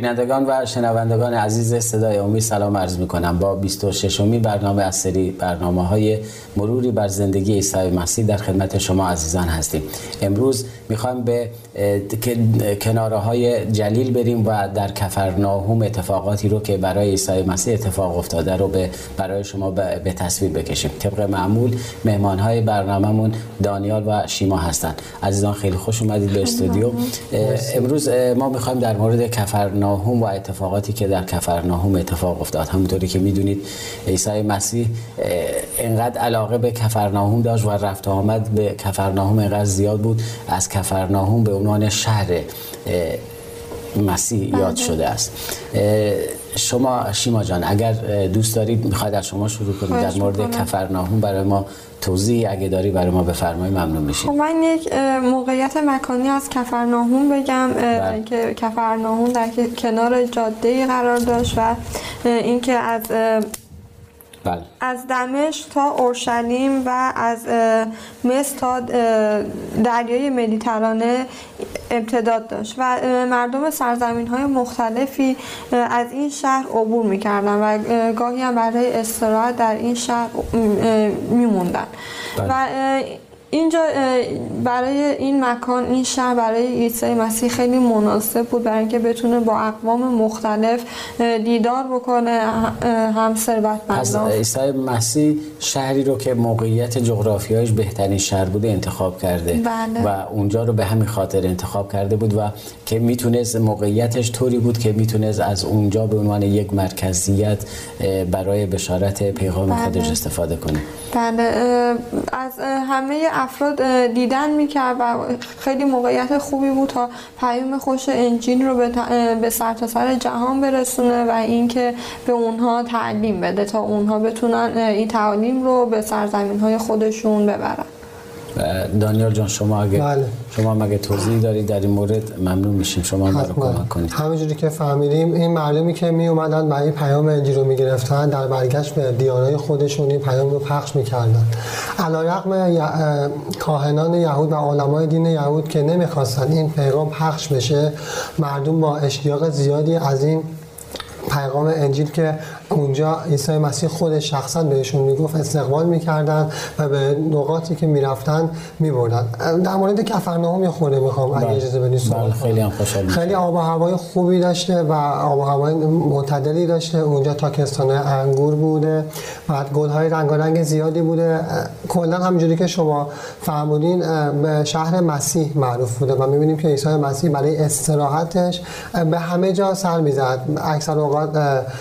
بینندگان و شنوندگان عزیز صدای امید سلام عرض می کنم با 26 امی برنامه از سری برنامه های مروری بر زندگی عیسی مسیح در خدمت شما عزیزان هستیم. امروز می‌خوایم به کناره های جلیل بریم و در کفرناهوم اتفاقاتی رو که برای عیسی مسیح اتفاق افتاده رو به برای شما به تصویر بکشیم. طبق معمول مهمان های برنامهمون دانیال و شیما هستند عزیزان خیلی خوش اومدید به استودیو. امروز ما می‌خوایم در مورد کفر کفرناهوم و اتفاقاتی که در کفرناهوم اتفاق افتاد همونطوری که می‌دونید عیسی مسیح انقدر علاقه به کفرناهوم داشت و رفت آمد به کفرناهوم انقدر زیاد بود از کفرناهوم به عنوان شهر مسیح یاد بله. شده است شما شیما جان اگر دوست دارید می‌خواید از شما شروع کنید در مورد کفرناهوم برای ما توضیح اگه داری برای ما بفرمایید ممنون میشیم خب من یک موقعیت مکانی از کفرناهوم بگم بله. که کفرناهوم در کنار جاده قرار داشت و اینکه از بله. از دمشق تا اورشلیم و از مصر تا دریای مدیترانه امتداد داشت و مردم سرزمین های مختلفی از این شهر عبور می‌کردن و گاهی هم برای استراحت در این شهر میموندن بله. و اینجا برای این مکان این شهر برای عیسی مسیح خیلی مناسب بود برای اینکه بتونه با اقوام مختلف دیدار بکنه هم ثروتمندان از عیسی مسیح شهری رو که موقعیت جغرافیایش بهترین شهر بوده انتخاب کرده بله. و اونجا رو به همین خاطر انتخاب کرده بود و که می‌تونست موقعیتش طوری بود که می‌تونست از اونجا به عنوان یک مرکزیت برای بشارت پیغام بله. خودش استفاده کنه بله از همه افراد دیدن می‌کرد و خیلی موقعیت خوبی بود تا پیام خوش انجیل رو به سرتاسر سر جهان برسونه و اینکه به اونها تعلیم بده تا اونها بتونن این تعلیم رو به سرزمین های خودشون ببرن. دانیال جان شما اگه بله. شما مگه توضیح دارید در این مورد ممنون میشیم. شما ما کمک کنید. همینجوری که فهمیدیم این مردمی که می اومدن برای پیام انجیل رو می‌گرفتن در برگشت به دیانای خودشون این پیام رو پخش می‌کردن. علیرغم کاهنان یهود و علمای دین یهود که نمی‌خواستن این پیغام پخش بشه مردم با اشتیاق زیادی از این پیغام انجیل که اونجا عیسی مسیح خود شخصا بهشون می‌گفت استقبال می‌کردن و به نقاطی که می‌رفتن میبردن. در مورد کفرناهم یه خورده می‌خوام اگه بله. اجازه بدید بله، خیلی هم خیلی آب و هوای خوبی داشته و آب و هوای معتدلی داشته. اونجا تاکستان انگور بوده. بعد گل های رنگارنگ زیادی بوده. کلا همونجوری که شما فرمودین به شهر مسیح معروف بوده و می‌بینیم که عیسی مسیح برای استراحتش به همه جا سر می‌زد. اکثر اوقات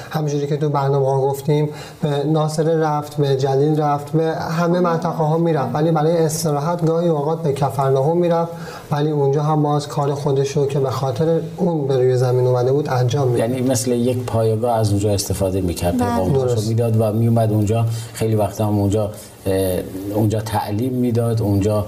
همونجوری که تو برنامه ها گفتیم به ناصر رفت به جلیل رفت به همه منطقه ها می‌رفت. ولی برای استراحت گاهی اوقات به کفرناهم می‌رفت. ولی اونجا هم باز کار خودشو که به خاطر اون به روی زمین اومده بود انجام می‌داد. یعنی مثل یک پایگاه از اونجا استفاده می‌کرد پیغامش می‌داد و میومد اونجا. خیلی وقتا هم اونجا اونجا تعلیم می‌داد اونجا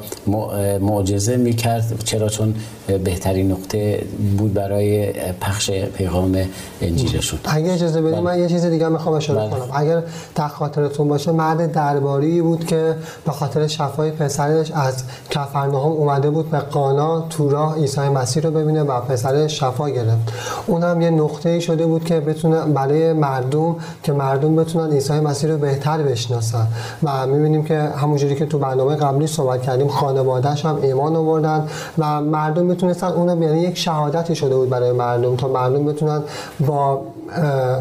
معجزه می‌کرد. چرا؟ چون بهترین نقطه بود برای پخش پیغام انجیلشون اگه اجازه بدید من یه چیز دیگه می‌خوام اشاره بله. کنم. اگر در خاطرتون باشه مرد درباری بود که به خاطر شفای پسرش از کفرناهم اومده بود به قانا تو راه عیسی مسیح رو ببینه و پسرش شفا گرفت. اونم یه نقطه شده بود که بتونه برای مردم که مردم بتونن عیسی مسیح رو بهتر بشناسن. و می‌بینیم که همونجوری که تو برنامه قبلی صحبت کردیم خانوادهش هم ایمان آوردن و مردم بتونستن اونو یعنی یک شهادتی شده بود برای مردم تا مردم بتونن با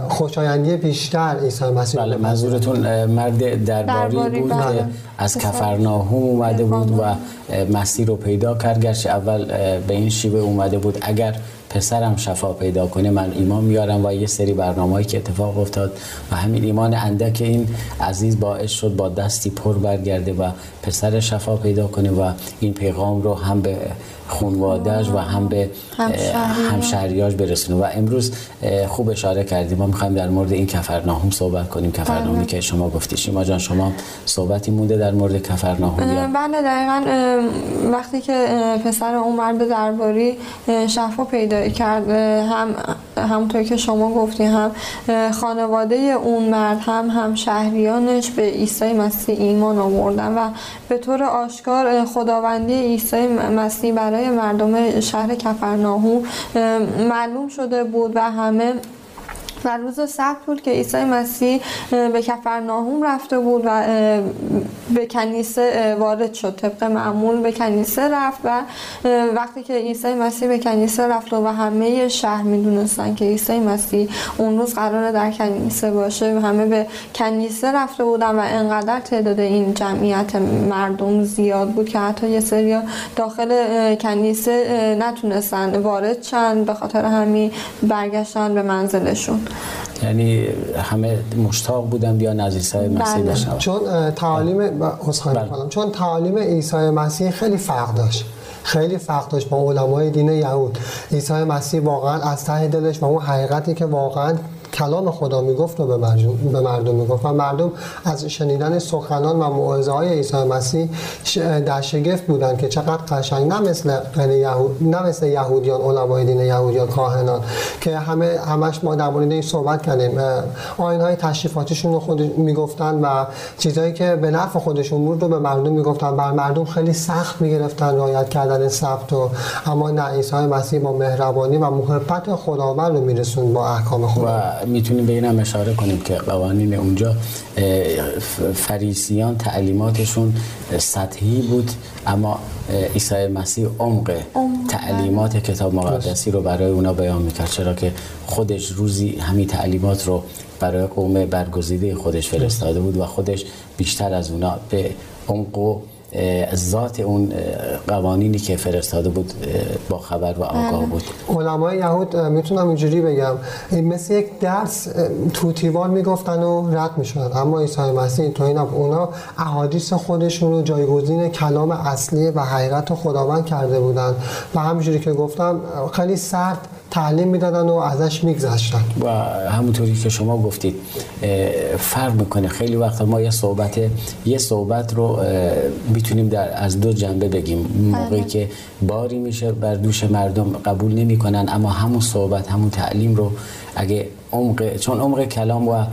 خوشایندی بیشتر عیسی مسیح بله منظورتون مرد درباری, بود بله. که از کفرناهم اومده بود و مسیح رو پیدا کرد. گرچه اول به این شیوه اومده بود. اگر پسرم شفا پیدا کنه من ایمان میارم و یه سری برنامه‌ای که اتفاق افتاد و همین ایمان اندک این عزیز باعث شد با دستی پر برگرده و پسر شفا پیدا کنه و این پیغام رو هم به خونوادهش و هم به همشهریاش برسونه و امروز خوب اشاره کردیم. ما می‌خوایم در مورد این کفرناهم صحبت کنیم. کفرناهمی بله. که شما گفتی. شما جان شما صحبتی مونده در مورد کفرناهم بله دقیقا وقتی که پسر عمر به درباری شفا پیدا کرد هم همونطور که شما گفتی هم خانواده اون مرد هم هم شهریانش به عیسی مسیح ایمان آوردن و به طور آشکار خداوندی عیسی مسیح برای مردم شهر کفرناهو معلوم شده بود و همه و روز سبت بود که عیسی مسیح به کفرناهوم رفته بود و به کنیسه وارد شد. طبق معمول به کنیسه رفت و وقتی که عیسی مسیح به کنیسه رفت و همه شهر می‌دونستن که عیسی مسیح اون روز قراره در کنیسه باشه همه به کنیسه رفته بودن و انقدر تعداد این جمعیت مردم زیاد بود که حتی یه سری داخل کنیسه نتونستن وارد چند به خاطر همین برگشتن به منزلشون. یعنی همه مشتاق بودن بیا مسیح بله. بشن چون تعالیم بله. چون تعالیم عیسی مسیح خیلی فرق داشت. خیلی فرق داشت با علمای دین یهود. عیسی مسیح واقعا از ته دلش و اون حقیقتی که واقعا کلام خدا می‌گفت و به مردم, به مردم می‌گفت. و مردم از شنیدن سخنان و موعظه های عیسی مسیح در شگفت بودن که چقدر قشنگ. نه مثل یهود نه مثل یهودیان علمای دین یهودیان کاهنان که همه همش ما در مورد این صحبت کردیم. آیین های تشریفاتیشون رو خود می‌گفتن و چیزهایی که به نفع خودشون بود رو به مردم می‌گفتن. بر مردم خیلی سخت می‌گرفتن رعایت کردن سبت و اما نه عیسی مسیح با مهربانی و محبت خداوند رو میرسون با احکام خدا. می‌تونیم به اینم اشاره کنیم که قوانین اونجا فریسیان تعلیماتشون سطحی بود اما عیسی مسیح عمق تعلیمات کتاب مقدسی رو برای اونا بیان می‌کرد چرا که خودش روزی همین تعلیمات رو برای قوم برگزیده خودش فرستاده بود و خودش بیشتر از اونا به عمق و ذات اون قوانینی که فرستاده بود با خبر و آگاه بود. علمای یهود می‌تونم اینجوری بگم. مثل یک درس توتیوار می‌گفتن و رد می‌شدن. اما عیسی مسیح اینطوری نبود اونا احادیث خودشون رو جایگزین کلام اصلی و حقیقت خداوند کرده بودن. و همینجوری که گفتم خیلی سرد تعلیم می‌دادن و ازش میگذشتن. و همونطوری که شما گفتید فرق می‌کنه. خیلی وقتا ما یه صحبت یه صحبت رو می‌تونیم در از دو جنبه بگیم. موقعی بله. که باری میشه بر دوش مردم قبول نمی‌کنن اما همون صحبت همون تعلیم رو اگه عمق چون عمق کلام و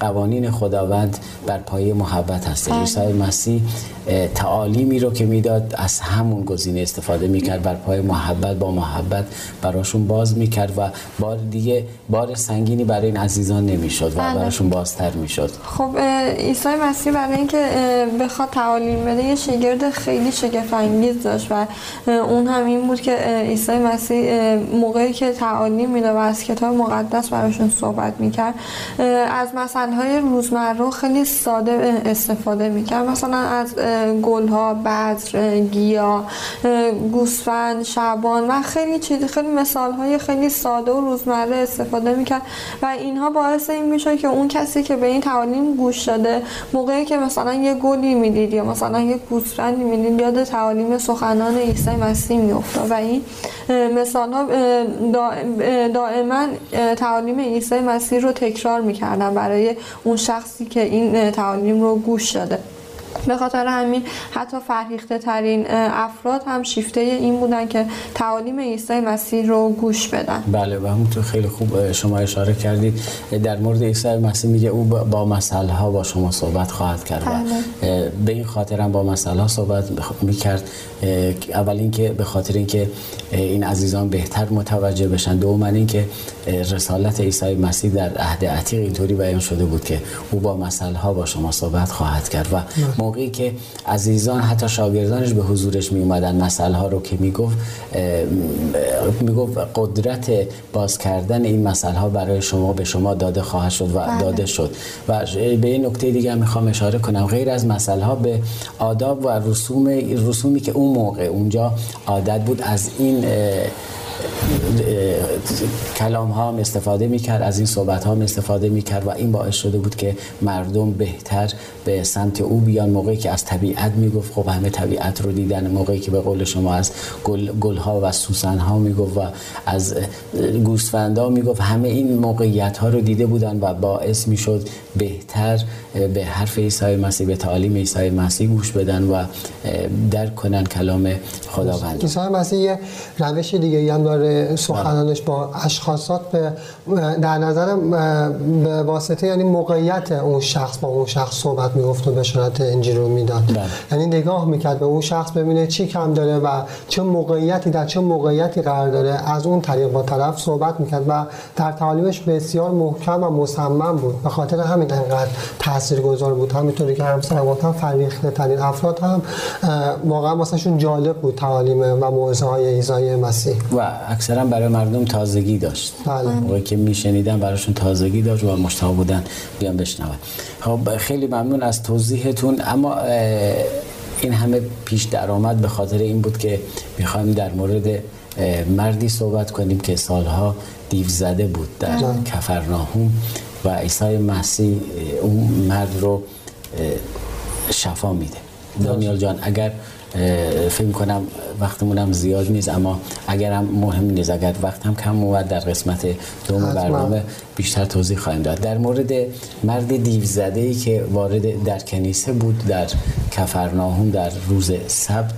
قوانین خداوند بر پایه محبت هست بله. عیسی مسیح تعالیمی رو که می‌داد از همون گزینه استفاده می‌کرد بر پای محبت با محبت براشون باز می‌کرد و بار دیگه بار سنگینی برای این عزیزان نمی‌شد و بله. براشون بازتر می‌شد خب عیسی مسیح برای اینکه بخواد تعالیم بده یه شگرد خیلی شگفت انگیز داشت و اون هم این بود که عیسی مسیح موقعی که تعالیم و از کتاب مقدس براشون صحبت می‌کرد. از مسئله های روزمره خیلی ساده استفاده می‌کرد. مثلا از گل ها بذر گیا گوسفند شبان و خیلی چیز خیلی مثال های خیلی ساده و روزمره استفاده می‌کرد. و اینها باعث این میشه که اون کسی که به این تعالیم گوش داده موقعی که مثلا یه گلی می‌دید یا مثلا یه گوسفندی می‌دید یاد تعالیم سخنان عیسی مسیح میفته و این مثال ها دائما تعالیم عیسی مسیح رو تکرار می‌کردن برای اون شخصی که این تعالیم رو گوش داده. به خاطر همین حتی فرهیخته ترین افراد هم شیفته این بودن که تعالیم عیسی مسیح رو گوش بدن بله و همونطور خیلی خوب شما اشاره کردید در مورد عیسی مسیح میگه او با مسئله ها با شما صحبت خواهد کرد بله. به این خاطر هم با مسئله ها صحبت می‌کرد اول اینکه به خاطر اینکه این عزیزان بهتر متوجه بشن دوم اینکه رسالت عیسی مسیح در عهد عتیق اینطوری بیان شده بود که او با مسئله ها با شما صحبت خواهد کرد و بله. موقعی که عزیزان حتی شاگردانش به حضورش می اومدن مسئله ها رو که می‌گفت می‌گفت قدرت باز کردن این مسئله ها برای شما به شما داده خواهد شد و بله. داده شد و به این نکته دیگه می‌خوام اشاره کنم غیر از مسئله ها به آداب و رسوم رسومی که اون موقع اونجا عادت بود از این کلام ها استفاده می‌کرد از این صحبت ها استفاده می‌کرد و این باعث شده بود که مردم بهتر به سمت او بیان. موقعی که از طبیعت می‌گفت خب همه طبیعت رو دیدن. موقعی که به قول شما از گل, گل ها و سوسن ها می‌گفت و از گوسفندا می‌گفت. همه این موقعیت ها رو دیده بودن و باعث می‌شد بهتر به حرف عیسی مسیح به تعالیم عیسی مسیح گوش بدن و درک کنن کلام خداوند. عیسی مسیح روش دیگه هم داره سخنانش با اشخاصات به در نظر به واسطه یعنی موقعیت اون شخص با اون شخص صحبت می‌گفت و بشارت انجیل رو می‌داد. بله. یعنی نگاه می‌کرد به اون شخص ببینه چی کم داره و چه موقعیتی در چه موقعیتی قرار داره. از اون طریق با طرف صحبت می‌کرد و در تعالیمش بسیار محکم و مصمم بود. به خاطر همین انقدر تاثیرگذار بود. همینطوری که همسر گفتم فریخته ترین افراد هم واقعا واسهشون جالب بود تعالیم و موعظه های عیسی مسیح. و اکثرا برای مردم تازگی داشت. بله. موقعی که میشنیدن براشون تازگی داشت و مشتاق بودن بیان بشنون. خب خیلی ممنون از توضیحتون. اما این همه پیش درآمد به خاطر این بود که می‌خوایم در مورد مردی صحبت کنیم که سالها دیو زده بود در کفرناهوم و عیسی مسیح اون مرد رو شفا میده. دانیال جان اگر فکر کنم وقتمونم زیاد نیست اما اگرم مهم نیست اگر وقت هم کم اومد در قسمت دوم برنامه بیشتر توضیح خواهیم داد. در مورد مرد دیو زده ای که وارد در کنیسه بود در کفرناهون در روز سبت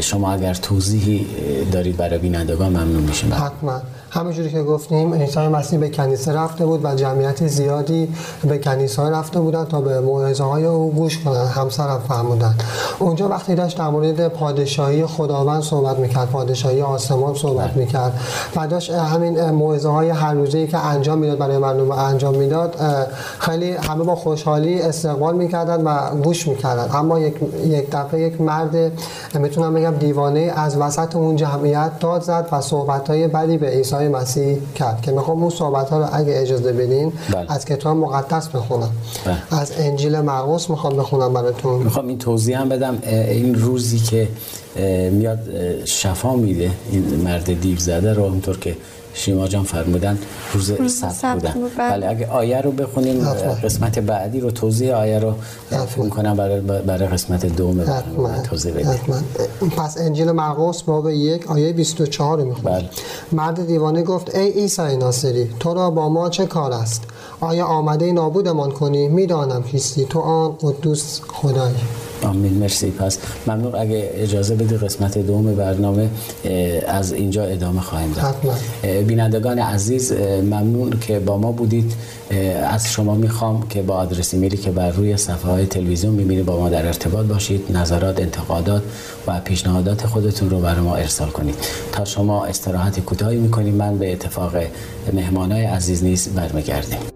شما اگر توضیحی دارید برای بینندگان ممنون میشیم. حتما. همونجوری که گفتیم عیسی مسیح به کنیسه رفته بود و جمعیت زیادی به کنیسه رفته بودن تا به موعظه های او گوش کنن همسرم فرمودن اونجا وقتی داشت در مورد پادشاهی خداوند صحبت می‌کرد پادشاهی آسمان صحبت. می‌کرد و داشت همین موعظه های هر روزه که انجام می‌داد برای مردم انجام می‌داد خیلی همه با خوشحالی استقبال می‌کردن و گوش می‌کردن اما یک یک دفعه یک مرد می‌تونم بگم دیوانه از وسط اون جمعیت داد زد و صحبت های بدی به عیسی مسیح کرد که می‌خوام اون صحبت ها رو اگه اجازه بدین بله. از کتاب مقدس بخونم بله. از انجیل مرقس می‌خوام بخونم براتون می‌خوام این توضیح هم بدم این روزی که میاد شفا میده این مرد دیو زده رو اونطور که شیما جان فرمودن روز سبت بودن. بله. اگه آیه رو بخونیم قسمت بعدی رو توضیح آیه رو فکر کنم برای, برای قسمت دوم توضیح بدیم پس انجیل مرقس باب یک آیه 24 رو می‌خونیم. بله. مرد دیوانه گفت ای عیسی ناصری تو را با ما چه کار است؟ آیا آمده نابودمان کنی؟ می‌دانم کیستی تو آن قدوس خدایی. آمین مرسی. پس ممنون. اگه اجازه بدی قسمت دوم برنامه از اینجا ادامه خواهیم داد. بینندگان عزیز ممنون که با ما بودید. از شما می‌خوام که با آدرس ایمیلی که بر روی صفحه های تلویزیون می‌بینید با ما در ارتباط باشید. نظرات انتقادات و پیشنهادات خودتون رو برای ما ارسال کنید. تا شما استراحت کوتاهی می‌کنیم من به اتفاق مهمانای عزیز نیز برمیگردیم.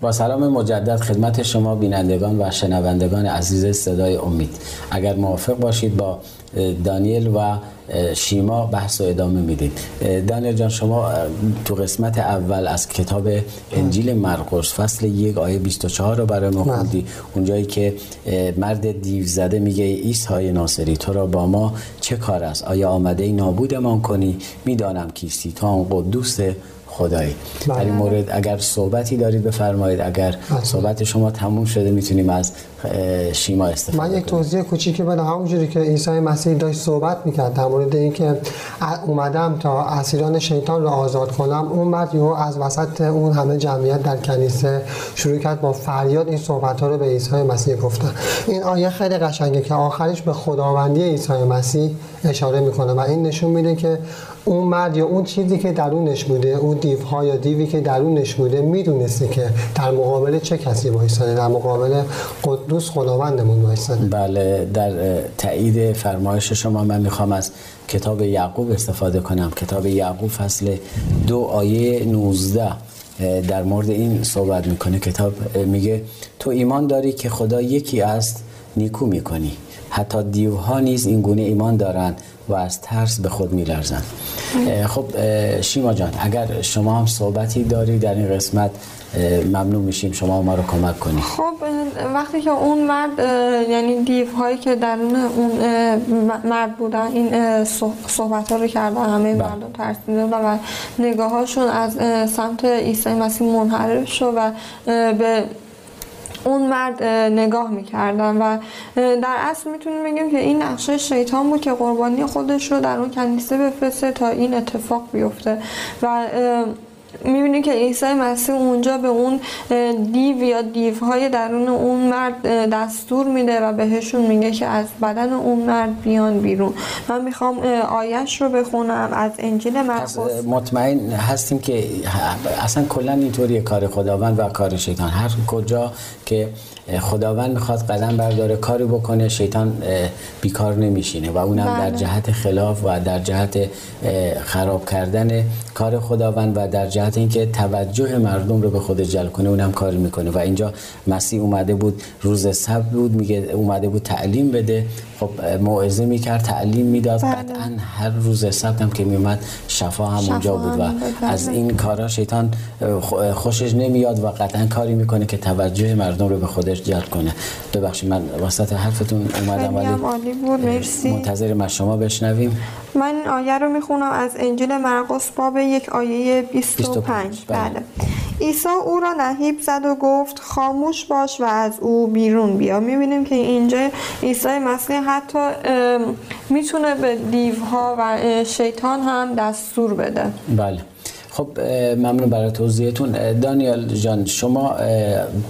با سلام مجدد خدمت شما بینندگان و شنوندگان عزیز صدای امید. اگر موافق باشید با دانیل و شیما بحث و ادامه می‌دید. دانیل جان شما تو قسمت اول از کتاب انجیل مرقس فصل یک آیه 24 رو برای ما خوندی. اونجایی که مرد دیو زده میگه عیسی ناصری تو را با ما چه کار است؟ آیا آمده ای نابودمان کنی؟ می‌دانم کیستی تا اون قدوس خدایی در این بله. مورد اگر صحبتی دارید بفرمایید اگر بله. صحبت شما تموم شده می‌تونیم از شیما استفاده من یک توضیح کوچیکی بدم. همونجوری که عیسی مسیح داشت صحبت می‌کرد در مورد اینکه اومدم تا اسیران شیطان رو آزاد کنم اون مرد یهو از وسط اون همه جمعیت در کنیسه شروع کرد با فریاد این صحبت ها رو به عیسی مسیح گفتن. این آیه خیلی قشنگه که آخرش به خداوندی عیسی مسیح اشاره می‌کنه و این نشون میده که اون مرد یا اون چیزی که درونش بوده اون دیوها یا دیوی که درونش بوده می‌دونسته که در مقابل چه کسی وایساده در مقابل قدوس خداوندمون وایساده. بله در تایید فرمایش شما من می‌خوام از کتاب یعقوب استفاده کنم. کتاب یعقوب فصل دو آیه 19 در مورد این صحبت می‌کنه. کتاب میگه تو ایمان داری که خدا یکی است نیکو می‌کنی. حتی دیوها نیز این گونه ایمان دارند. و از ترس به خود میلرزن خب شیما جان اگر شما هم صحبتی داری در این قسمت ممنون میشیم شما ما رو کمک کنید خب وقتی که اون مرد یعنی دیو هایی که درون اون مرد بودن این صحبت ها رو کردن همه بله. مردم ترسیده و نگاه هاشون از سمت عیسی مسیح منحرف شد و به اون مرد نگاه می‌کردن و در اصل می‌تونیم بگیم که این نقشه شیطان بود که قربانی خودش رو در اون کنیسه بفرسته تا این اتفاق بیفته و می‌بینیم که عیسی مسیح اونجا به اون دیو یا دیوهای درون اون مرد دستور میده و بهشون میگه که از بدن اون مرد بیان بیرون. من می‌خوام آیش رو بخونم از انجیل مرقس مطمئن هستیم که اصلا کلا اینطوری کار خداوند و کار شیطان. هر کجا که خداوند می‌خواد قدم برداره کاری بکنه شیطان بیکار نمیشینه و اونم در بله. جهت خلاف و در جهت خراب کردن کار خداوند و در جهت اینکه توجه مردم رو به خود جلب کنه اونم کار می‌کنه و اینجا مسیح اومده بود روز سبت بود میگه اومده بود تعلیم بده خب موعظه می‌کرد تعلیم می‌داد بله. قطعا هر روز سبت هم که میومد شفا هم اونجا بود و از این کارا شیطان خوشش نمیاد و قطعا کاری می‌کنه که توجه مردم رو به خودش جلب کنه. ببخشید من وسط حرفتون اومدم ولی عالی بود مرسی. منتظر ما شما بشنویم. من این آیه رو می‌خونم از انجیل مرقس باب یک آیه 25 بله, بله. عیسی او را نهیب زد و گفت خاموش باش و از او بیرون بیا. می‌بینیم که اینجا عیسی مسیح حتی می‌تونه به دیوها و شیطان هم دستور بده. بله. خب ممنون برای توضیحتون. دانیال جان شما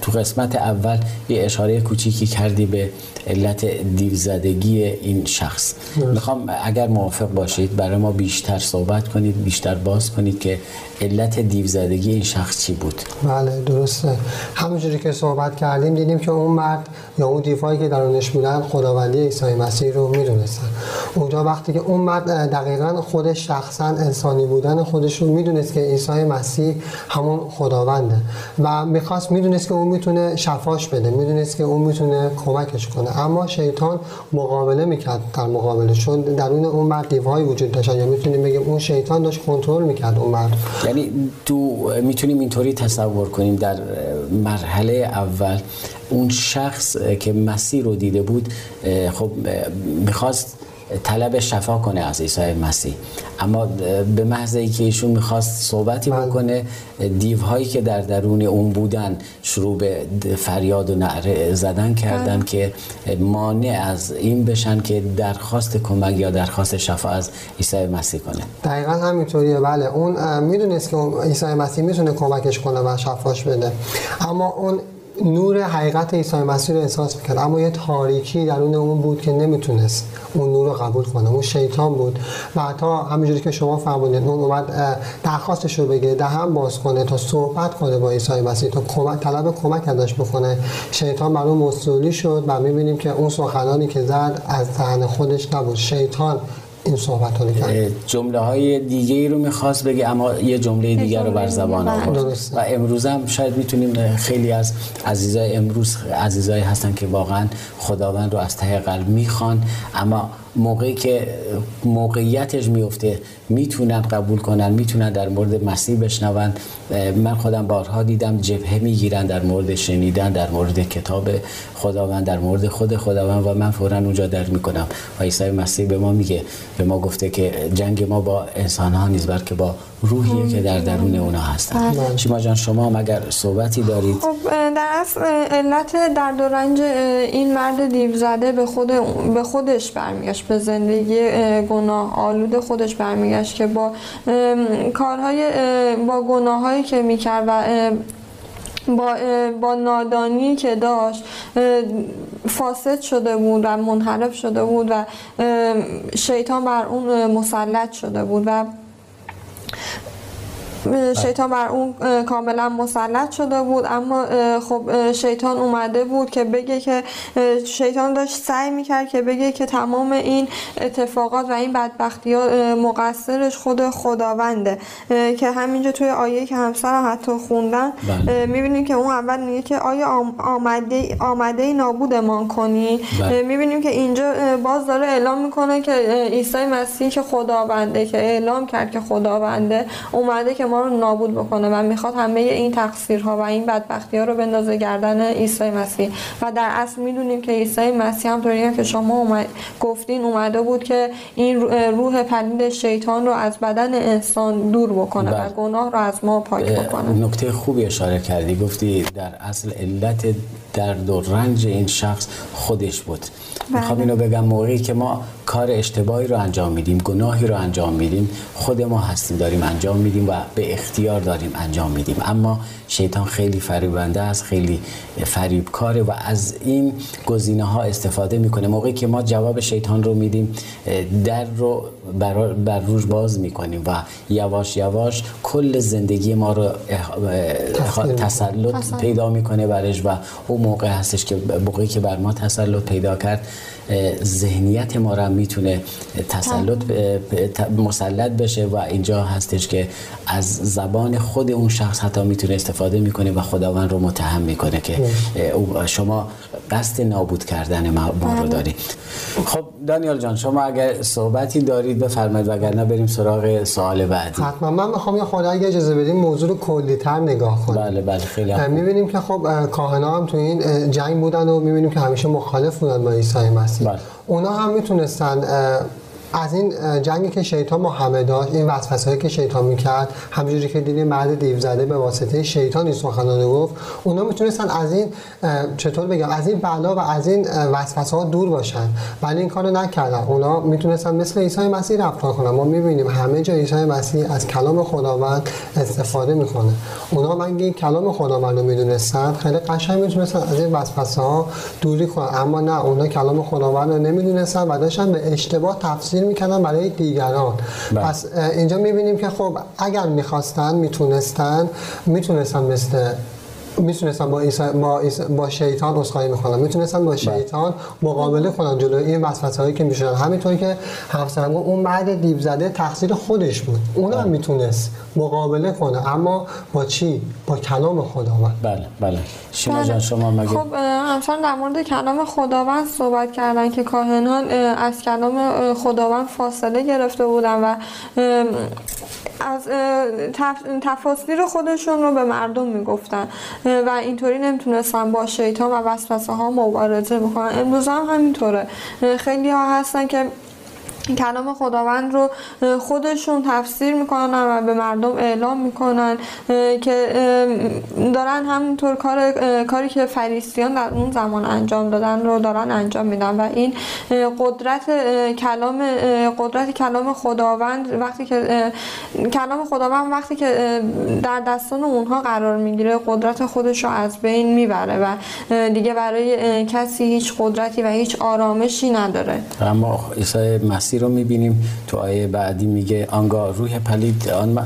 تو قسمت اول یه اشاره کوچیکی کردی به علت دیوزدگی این شخص. می‌خوام اگر موافق باشید برای ما بیشتر صحبت کنید بیشتر باز کنید که علت دیوزدگی این شخص چی بود. بله درسته. همونجوری که صحبت کردیم دیدیم که اون مرد یا اون دیوهایی که درونش بودن خداوندی عیسی مسیح رو می‌دونستن. اونجا وقتی که اون مرد دقیقا خودش شخصا انسانی بودن خودش رو می‌دونست که عیسی مسیح همون خداونده. و می‌خواست می‌دونست که اون می‌تونه شفاش بده می‌دونست که اون می‌تونه کمکش کنه. اما شیطان مقابله می‌کرد در مقابله چون درون اون مرد دیوهای وجود داشت. یا می‌تونیم بگیم اون شیطان داشت کنترل می‌کرد اون مرد. یعنی تو می‌تونیم اینطوری تصور کنیم در مرحله اول اون شخص که مسیر رو دیده بود خب می‌خواست طلب شفا کنه از عیسی مسیح. اما به محض اینکه ایشون می‌خواست صحبتی بله. بکنه دیوهایی که در درون اون بودن شروع به فریاد و نعره زدن کردن بله. که مانع از این بشن که درخواست کمک یا درخواست شفا از عیسی مسیح کنه. دقیقا همینطوریه. بله. اون می‌دونست که عیسی مسیح می‌تونه کمکش کنه و شفاش بده. اما اون نور حقیقت عیسی مسیح رو احساس می‌کرد. اما یه تاریکی درون اون بود که نمی‌تونست اون نور رو قبول کنه. اون شیطان بود. و حتی همینجوری که شما فرمودید اون اومد درخواستش رو بگه دهن باز کنه تا صحبت کنه با عیسی مسیح تا کمک طلب کمک ازش بکنه. شیطان بر اون مسئولی شد و می‌بینیم که اون سخنانی که زد از ذهن خودش نبود. شیطان این صحبت ها جمله های دیگه ای رو می‌خواست بگه اما یه جمله دیگر رو بر زبان آورد. و امروز هم شاید می‌تونیم خیلی از عزیزای امروز عزیزایی هستن که واقعا خداوند رو از ته قلب می‌خوان اما موقعی که موقعیتش میفته می‌تونن قبول کنن می‌تونن در مورد مسیح بشنون. من خودم بارها دیدم جبهه می‌گیرن در مورد شنیدن در مورد کتاب خداوند در مورد خود خداوند و من فورا اونجا در می‌کنم. و عیسی مسیح به ما میگه به ما گفته که جنگ ما با انسان ها نیست بلکه با روحیه که در درون اونا هستن. بله. شما جان شما مگر صحبتی دارید. خب در اصل علت درد و رنج این مرد دیو زده به خود به خودش برمیگشت. به زندگی گناه آلود خودش برمیگشت که با کارهای با گناهایی که می‌کرد و با, با نادانی که داشت فاسد شده بود و منحرف شده بود و شیطان بر اون مسلط شده بود و شیطان بر اون کاملا مسلط شده بود اما خب شیطان اومده بود که بگه که شیطان داشت سعی می‌کرد که بگه که تمام این اتفاقات و این بدبختی ها مقصرش خود خداونده که همینجا توی آیه که همسر حتی خوندن بله. می‌بینیم که اون اول میگه که آیا آمده آمده نابودمان کنی بله. می‌بینیم که اینجا باز داره اعلام می‌کنه که عیسی مسیح که خداونده که اعلام کرد که خداونده اومده که ما رو نابود بکنه. و می‌خواد همه این تقصیرها و این بدبختی ها رو بندازه گردن عیسی مسیح. و در اصل می‌دونیم که عیسی مسیح هم طوری که شما اومد گفتین اومده بود که این روح پلید شیطان رو از بدن انسان دور بکنه و بله. گناه رو از ما پاک بکنه. نکته خوبی اشاره کردی. گفتی در اصل علت درد و رنج این شخص خودش بود. می‌خوام بله. اینو بگم موقعی که ما کار اشتباهی رو انجام میدیم گناهی رو انجام میدیم خود ما هستیم داریم انجام میدیم و به اختیار داریم انجام میدیم. اما شیطان خیلی فریبنده است خیلی فریبکاره و از این گزینه ها استفاده می‌کنه. موقعی که ما جواب شیطان رو میدیم در رو بر, بر روش باز می‌کنیم و یواش یواش کل زندگی ما رو تسلط پیدا می‌کنه برش و اون موقع هستش که موقعی که بر ما تسلط پیدا کرد ذهنیت ما را می‌تونه تسلط مسلط بشه و اینجا هستش که از زبان خود اون شخص حتی می‌تونه استفاده می‌کنه و خداوند رو متهم می‌کنه که شما قصد نابود کردن ما رو بله. دارید. خب دانیال جان شما اگر صحبتی دارید بفرمایید وگرنه بریم سراغ سوال بعدی. حتما. من می‌خوام یه خود اگه اجازه بدیم موضوع رو کلی‌تر نگاه کنیم بله بله خیلی می‌بینیم که خب کاهنا هم تو این جنگ بودن و می‌بینیم که همیشه مخالف بودن با عیسی مسیح. بله. اونا هم می‌تونستن از این جنگی که شیطان با همه داشت این وسوسه‌ای که شیطان می‌کرد همونجوری که دیدیم مرد دیو زده به واسطه شیطان این سخنانه گفت اونا می‌تونستن از این چطور بگم از این بلا و از این وسوسه ها دور باشن. ولی این کارو نکردن. اونا می‌تونستن مثل عیسی مسیح رفتار کنن. ما می‌بینیم همه جا عیسی مسیح از کلام خداوند استفاده می‌کنه. اونا من این کلام خداوند رو می‌دونستن خیلی قشنگ می‌تونستن از این وسوسه ها دوری کنن. اما نه اونا کلام خداوند رو نمی‌دونستن و داشتن به اشتباه تفسیر تفسیر می‌کردن برای دیگران بله. پس اینجا می‌بینیم که خب اگر می‌خواستن می‌تونستن می‌تونستن مثل می‌تونستن با, با, با شیطان اسخای می‌کنن می‌تونستن با بله. شیطان مقابله کنن جلوی این وسوسه هایی که می‌شدن. همینطوری که همسرم اون مرد دیو زده تقصیر خودش بود. اون هم بله. می‌تونست مقابله کنه. اما با چی؟ با کلام خداوند. بله بله. شما جان شما مگه خب همسرم در مورد کلام خداوند صحبت کردن که کاهنان از کلام خداوند فاصله گرفته بودن و از تفاصیل خودشون رو به مردم می‌گفتن. و اینطوری نمی‌تونستن با شیطان و وسوسه ها مبارزه بکنن امروز هم همینطوره. خیلی ها هستن که کلام خداوند رو خودشون تفسیر می‌کنن و به مردم اعلام می‌کنن که دارن همونطور کار کاری که فریسیان در اون زمان انجام دادن رو دارن انجام میدن و این قدرت کلام قدرت کلام خداوند وقتی که کلام خداوند وقتی که در دستان اونها قرار می‌گیره قدرت خودش رو از بین می‌بره و دیگه برای کسی هیچ قدرتی و هیچ آرامشی نداره. اما عیسی مسیح مسیح رو می‌بینیم تو آیه بعدی میگه آنگاه روح پلید آن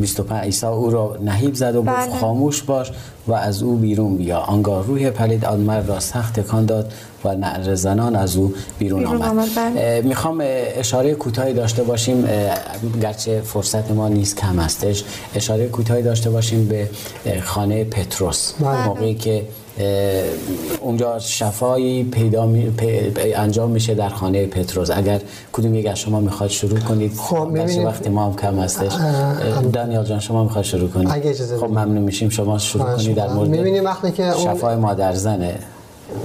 25 عیسی او را نهیب زد و گفت بله. خاموش باش و از او بیرون بیا آنگاه روح پلید آن مرد را سخت تکان داد و نعر زنان از او بیرون, بیرون آمد, بله. می‌خوام اشاره کوتاهی داشته باشیم گرچه فرصت ما نیست کم هستش اشاره کوتاهی داشته باشیم به خانه پتروس بله. موقعی که اونجا شفایی پیدا می... انجام میشه در خانه پتروس اگر کدوم یک از شما می‌خواد شروع کنید خب وقتی ما هم کم هستش. دانیال جان شما می‌خواد شروع کنید؟ خب ممنون میشیم. شما شروع کنید در مورد وقتی که شفای مادر زنه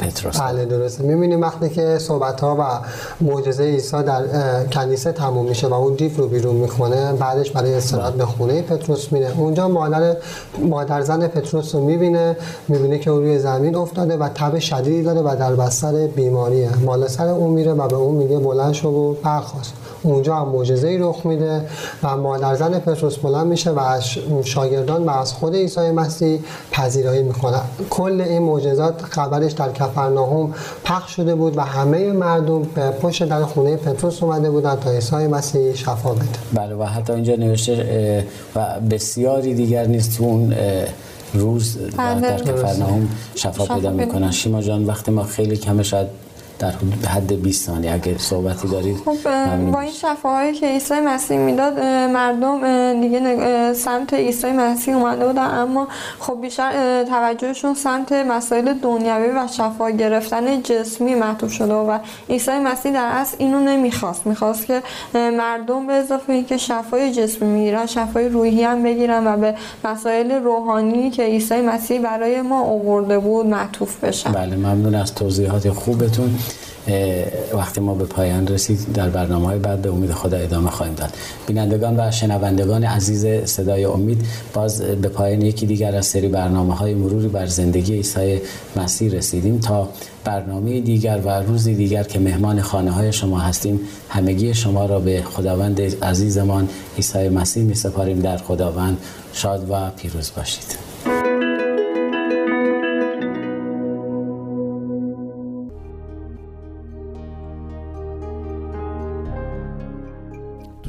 پتروس. بله درسته. می‌بینیم وقتی که صحبت ها و معجزه عیسی در کنیسه تموم میشه و اون دیف رو بیرون می‌کنه بعدش برای استراحت به خونه پتروس میره. اونجا مادر مادر زن پتروس رو می‌بینه می‌بینه که روی زمین افتاده و تب شدیدی داره و در بستر بیماریه. مال سر اون میره و به اون میگه بلند شو و برخواست اونجا هم معجزه ای رخ میده و مادر زن پتروس بلند میشه و از شاگردان و از خود عیسی مسیح پذیرایی می‌کنه. کل این معجزات خبرش در کفرناهم پخش شده بود و همه مردم به پشت در خونه پتروس اومده بودن تا عیسی مسیح شفا بده. بله و حتی اینجا نوشته و بسیاری دیگر نیست اون روز بله. در کفرناهم شفا پیدا می‌کنن. شیما جان وقتی ما خیلی کمه شاید در حدود حد 20 ثانیه. اگه صحبتی دارید خب با این شفاهایی که عیسی مسیح می‌داد مردم دیگه سمت عیسی مسیح اومده بودن. اما خب بیشتر توجهشون سمت مسائل دنیوی و شفا گرفتن جسمی معطوف شده و عیسی مسیح در اصل اینو نمی‌خواست. می‌خواست که مردم به اضافه اینکه شفای جسمی می‌گیرن شفای روحی هم بگیرن و به مسائل روحانی که عیسی مسیح برای ما آورده بود معطوف بشن. بله ممنون از توضیحات خوبتون. وقتی ما به پایان رسید در برنامه های بعد به امید خدا ادامه خواهیم داد. بینندگان و شنوندگان عزیز صدای امید باز به پایان یکی دیگر از سری برنامه های مروری بر زندگی عیسی مسیح رسیدیم تا برنامه دیگر و روزی دیگر که مهمان خانه های شما هستیم همگی شما را به خداوند عزیزمان عیسی مسیح می سپاریم. در خداوند شاد و پیروز باشید.